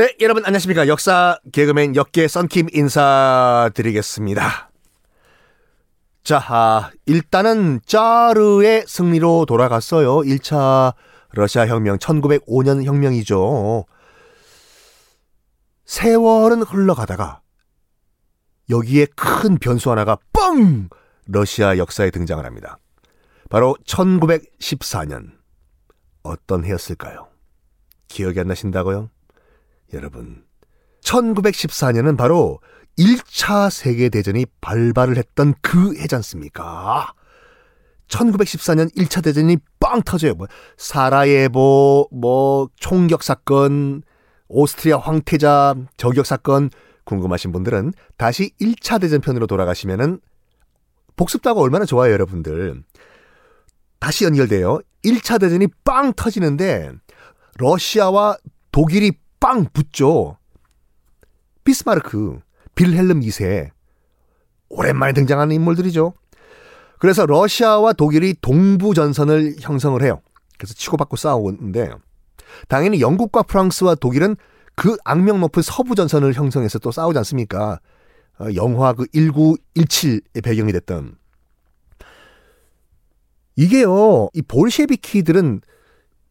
네, 여러분 안녕하십니까. 역사 개그맨 역계 썬킴 인사드리겠습니다. 자, 아, 일단은 짜르의 승리로 돌아갔어요. 1차 러시아 혁명, 1905년 혁명이죠. 세월은 흘러가다가 여기에 큰 변수 하나가 뻥! 러시아 역사에 등장을 합니다. 바로 1914년. 어떤 해였을까요? 기억이 안 나신다고요? 여러분, 1914년은 바로 1차 세계대전이 발발을 했던 그 해지 않습니까? 1914년 1차 대전이 빵 터져요. 뭐, 사라예보, 뭐, 총격 사건, 오스트리아 황태자 저격 사건 궁금하신 분들은 다시 1차 대전 편으로 돌아가시면은 복습다고 얼마나 좋아요, 여러분들. 다시 연결돼요. 1차 대전이 빵 터지는데 러시아와 독일이 빵 붙죠. 비스마르크, 빌헬름 2세. 오랜만에 등장하는 인물들이죠. 그래서 러시아와 독일이 동부 전선을 형성을 해요. 그래서 치고받고 싸우는데 당연히 영국과 프랑스와 독일은 그 악명 높은 서부 전선을 형성해서 또 싸우지 않습니까? 어, 영화 그 1917의 배경이 됐던. 이게요, 이 볼셰비키들은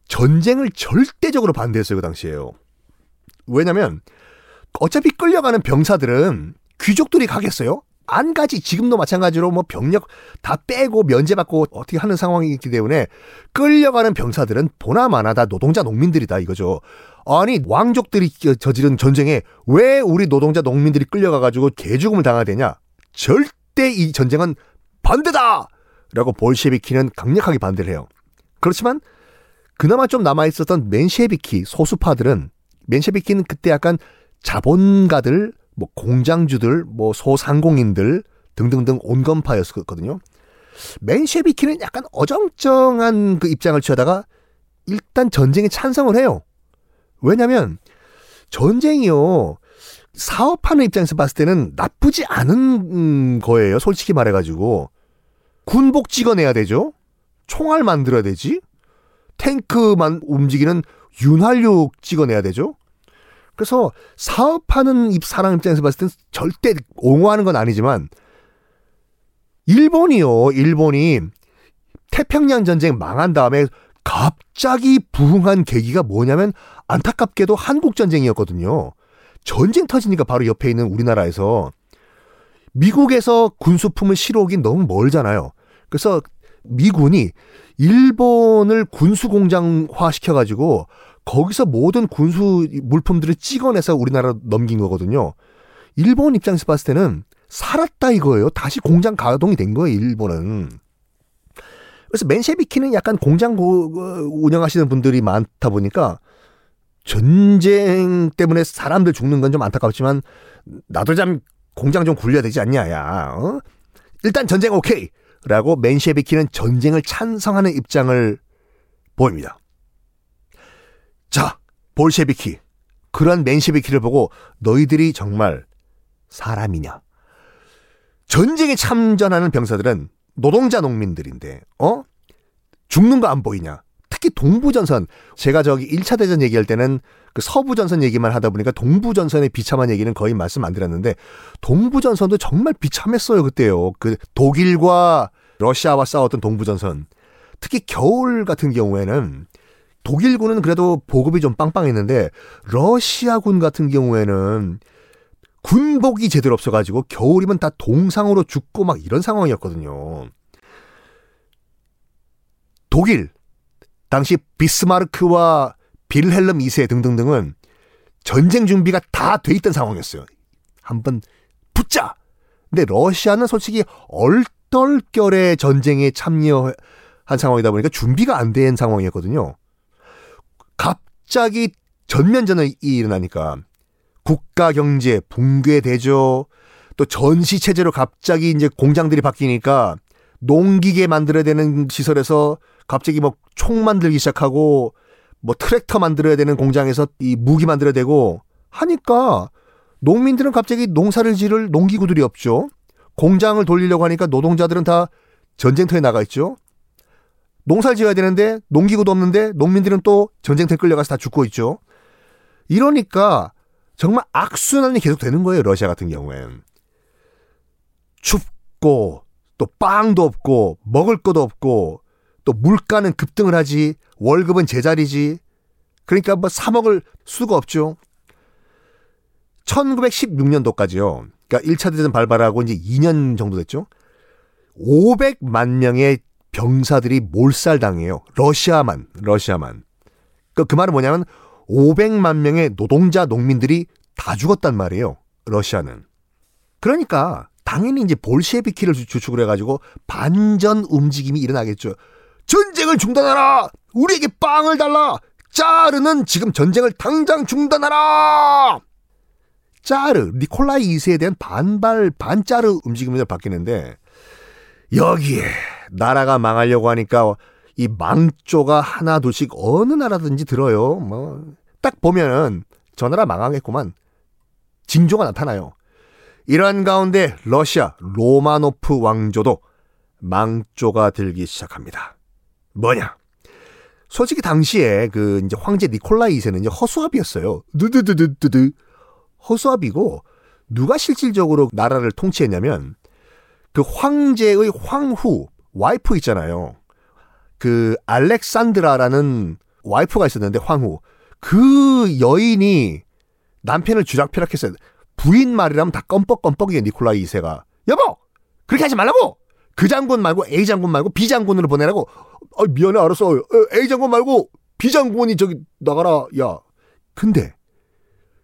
전쟁을 절대적으로 반대했어요, 그 당시에요. 왜냐면 어차피 끌려가는 병사들은 귀족들이 가겠어요? 안 가지. 지금도 마찬가지로 뭐 병력 다 빼고 면제받고 어떻게 하는 상황이기 때문에 끌려가는 병사들은 보나마나 다 노동자 농민들이다 이거죠. 아니 왕족들이 저지른 전쟁에 왜 우리 노동자 농민들이 끌려가가지고 개죽음을 당해야 되냐? 절대 이 전쟁은 반대다! 라고 볼셰비키는 강력하게 반대를 해요. 그렇지만 그나마 좀 남아있었던 맨셰비키 소수파들은 맨셰비키는 그때 약간 자본가들, 뭐 공장주들, 뭐 소상공인들 등등등 온건파였거든요. 맨셰비키는 약간 어정쩡한 그 입장을 취하다가 일단 전쟁에 찬성을 해요. 왜냐면 전쟁이요. 사업하는 입장에서 봤을 때는 나쁘지 않은 거예요. 솔직히 말해가지고. 군복 찍어내야 되죠. 총알 만들어야 되지. 탱크만 움직이는 윤활유 찍어내야 되죠. 그래서 사업하는 사람 입장에서 봤을 땐 절대 옹호하는 건 아니지만 일본이요. 일본이 태평양 전쟁 망한 다음에 갑자기 부흥한 계기가 뭐냐면 안타깝게도 한국 전쟁이었거든요. 전쟁 터지니까 바로 옆에 있는 우리나라에서 미국에서 군수품을 실어오긴 너무 멀잖아요. 그래서 미군이 일본을 군수공장화 시켜가지고 거기서 모든 군수 물품들을 찍어내서 우리나라 넘긴 거거든요. 일본 입장에서 봤을 때는 살았다 이거예요. 다시 공장 가동이 된 거예요, 일본은. 그래서 맨셰비키는 약간 공장 운영하시는 분들이 많다 보니까 전쟁 때문에 사람들 죽는 건 좀 안타깝지만 나도 좀 공장 좀 굴려야 되지 않냐, 야. 어? 일단 전쟁 오케이. 라고 맨셰비키는 전쟁을 찬성하는 입장을 보입니다. 자, 볼셰비키. 그런 맨셰비키를 보고 너희들이 정말 사람이냐? 전쟁에 참전하는 병사들은 노동자 농민들인데, 어? 죽는 거 안 보이냐? 특히 동부전선. 제가 저기 1차 대전 얘기할 때는 그 서부전선 얘기만 하다 보니까 동부전선의 비참한 얘기는 거의 말씀 안 드렸는데, 동부전선도 정말 비참했어요, 그때요. 그 독일과 러시아와 싸웠던 동부전선. 특히 겨울 같은 경우에는 독일군은 그래도 보급이 좀 빵빵했는데 러시아군 같은 경우에는 군복이 제대로 없어가지고 겨울이면 다 동상으로 죽고 막 이런 상황이었거든요. 독일 당시 비스마르크와 빌헬름 2세 등등등은 전쟁 준비가 다 돼 있던 상황이었어요. 한번 붙자. 근데 러시아는 솔직히 얼떨결에 전쟁에 참여한 상황이다 보니까 준비가 안 된 상황이었거든요. 갑자기 전면전이 일어나니까 국가 경제 붕괴되죠. 또 전시 체제로 갑자기 이제 공장들이 바뀌니까 농기계 만들어야 되는 시설에서 갑자기 뭐 총 만들기 시작하고 뭐 트랙터 만들어야 되는 공장에서 이 무기 만들어야 되고 하니까 농민들은 갑자기 농사를 지를 농기구들이 없죠. 공장을 돌리려고 하니까 노동자들은 다 전쟁터에 나가 있죠. 농사를 지어야 되는데 농기구도 없는데 농민들은 또 전쟁터에 끌려가서 다 죽고 있죠. 이러니까 정말 악순환이 계속 되는 거예요. 러시아 같은 경우엔. 춥고 또 빵도 없고 먹을 것도 없고 또 물가는 급등을 하지 월급은 제자리지 그러니까 뭐 사 먹을 수가 없죠. 1916년도까지요. 그러니까 1차 대전 발발하고 이제 2년 정도 됐죠. 500만 명의 병사들이 몰살당해요. 러시아만, 러시아만. 그, 그 말은 뭐냐면 500만 명의 노동자, 농민들이 다 죽었단 말이에요. 러시아는. 그러니까 당연히 이제 볼셰비키를 주축을 해가지고 반전 움직임이 일어나겠죠. 전쟁을 중단하라! 우리에게 빵을 달라! 짜르는 지금 전쟁을 당장 중단하라! 짜르, 니콜라이 2세에 대한 반발, 반짜르 움직임을 바뀌는데 여기에 나라가 망하려고 하니까 이 망조가 하나 둘씩 어느 나라든지 들어요. 뭐 딱 보면은 저 나라 망하겠구만. 징조가 나타나요. 이러한 가운데 러시아 로마노프 왕조도 망조가 들기 시작합니다. 뭐냐? 솔직히 당시에 그 이제 황제 니콜라이 2세는 이제 허수아비였어요. 드드드드드드 허수아비고 누가 실질적으로 나라를 통치했냐면 그 황제의 황후 와이프 있잖아요. 그 알렉산드라라는 와이프가 있었는데 황후. 그 여인이 남편을 주락펴락했어요. 부인 말이라면 다 껌뻑껌뻑이에요 니콜라이 2세가. 여보! 그렇게 하지 말라고! 그 장군 말고 A 장군 말고 B 장군으로 보내라고! 아, 미안해 알았어 A 장군 말고 B 장군이 저기 나가라 야. 근데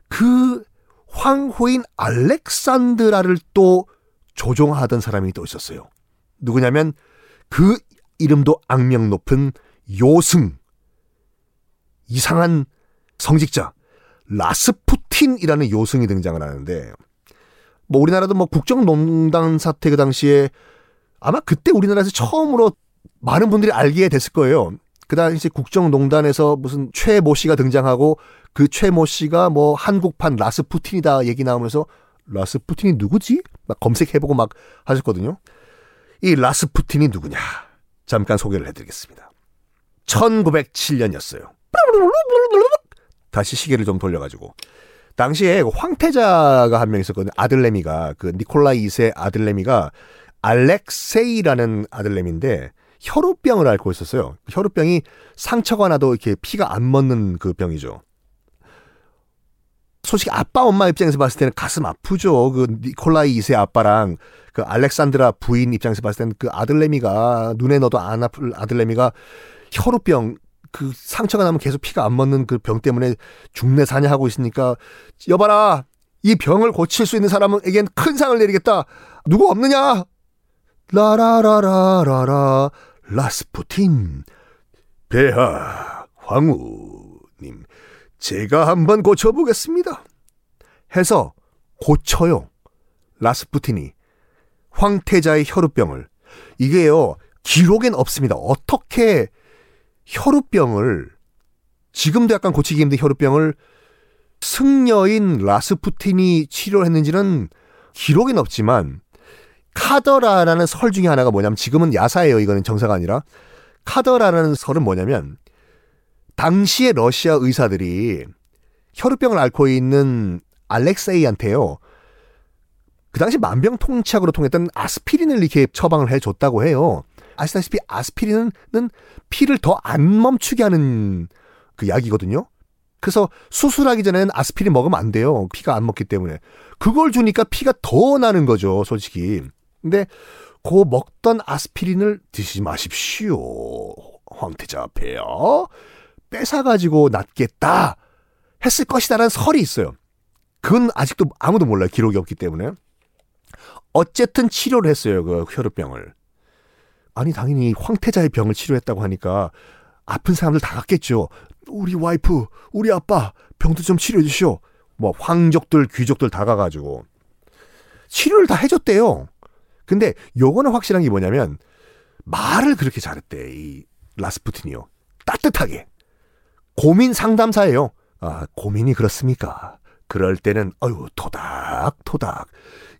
그 황후인 알렉산드라를 또 조종하던 사람이 또 있었어요. 누구냐면 그 이름도 악명 높은 요승 이상한 성직자 라스푸틴이라는 요승이 등장을 하는데 뭐 우리나라도 뭐 국정농단 사태 그 당시에 아마 그때 우리나라에서 처음으로 많은 분들이 알게 됐을 거예요. 그 당시 국정농단에서 무슨 최모 씨가 등장하고 그 최모 씨가 뭐 한국판 라스푸틴이다 얘기 나오면서 라스푸틴이 누구지? 막 검색해보고 막 하셨거든요. 이 라스푸틴이 누구냐? 잠깐 소개를 해드리겠습니다. 1907년이었어요. 다시 시계를 좀 돌려가지고. 당시에 황태자가 한 명 있었거든요. 아들내미가. 그 니콜라이 2세 아들내미가 알렉세이라는 아들내미인데 혈우병을 앓고 있었어요. 혈우병이 상처가 나도 이렇게 피가 안 멎는 그 병이죠. 솔직히 아빠 엄마 입장에서 봤을 때는 가슴 아프죠. 그 니콜라이 2세 아빠랑 그 알렉산드라 부인 입장에서 봤을 때는 그 아들내미가 눈에 넣어도 안 아플 아들내미가 혈우병 그 상처가 나면 계속 피가 안 멎는 그 병 때문에 죽내 사냐 하고 있으니까 여봐라 이 병을 고칠 수 있는 사람에겐 큰 상을 내리겠다. 누구 없느냐? 라라라라라라 라스푸틴 배하 황후님 제가 한번 고쳐보겠습니다. 해서 고쳐요. 라스푸틴이 황태자의 혈우병을 이게요 기록엔 없습니다. 어떻게 혈우병을 지금도 약간 고치기 힘든 혈우병을 승려인 라스푸틴이 치료했는지는 기록엔 없지만 카더라라는 설 중에 하나가 뭐냐면 지금은 야사예요. 이거는 정사가 아니라 카더라라는 설은 뭐냐면 당시의 러시아 의사들이 혈우병을 앓고 있는 알렉세이한테요. 그 당시 만병통치약으로 통했던 아스피린을 이렇게 처방을 해줬다고 해요. 아시다시피 아스피린은 피를 더 안 멈추게 하는 그 약이거든요. 그래서 수술하기 전에는 아스피린 먹으면 안 돼요. 피가 안 먹기 때문에. 그걸 주니까 피가 더 나는 거죠, 솔직히. 근데 그 먹던 아스피린을 드시지 마십시오. 황태자 폐요. 뺏어가지고 낫겠다 했을 것이다라는 설이 있어요. 그건 아직도 아무도 몰라요. 기록이 없기 때문에. 어쨌든 치료를 했어요. 그 혈우병을. 아니 당연히 황태자의 병을 치료했다고 하니까 아픈 사람들 다 갔겠죠. 우리 와이프, 우리 아빠 병도 좀 치료해 주시오. 뭐 황족들, 귀족들 다 가가지고 치료를 다 해줬대요. 근데 요거는 확실한 게 뭐냐면 말을 그렇게 잘했대 이 라스푸틴이요. 따뜻하게. 고민 상담사예요. 아, 고민이 그렇습니까? 그럴 때는 어유 토닥토닥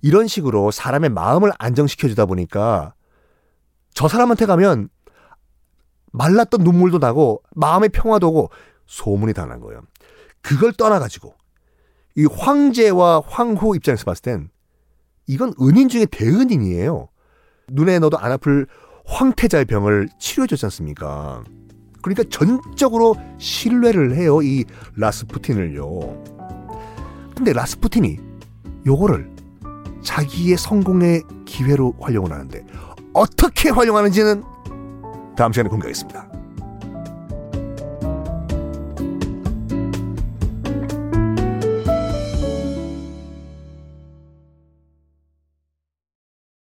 이런 식으로 사람의 마음을 안정시켜 주다 보니까 저 사람한테 가면 말랐던 눈물도 나고 마음의 평화도 오고 소문이 다 난 거예요. 그걸 떠나가지고 이 황제와 황후 입장에서 봤을 땐 이건 은인 중에 대은인이에요. 눈에 넣어도 안 아플 황태자의 병을 치료해줬지 않습니까? 그러니까 전적으로 신뢰를 해요, 이 라스푸틴을요. 근데 라스푸틴이 요거를 자기의 성공의 기회로 활용을 하는데 어떻게 활용하는지는 다음 시간에 공개하겠습니다.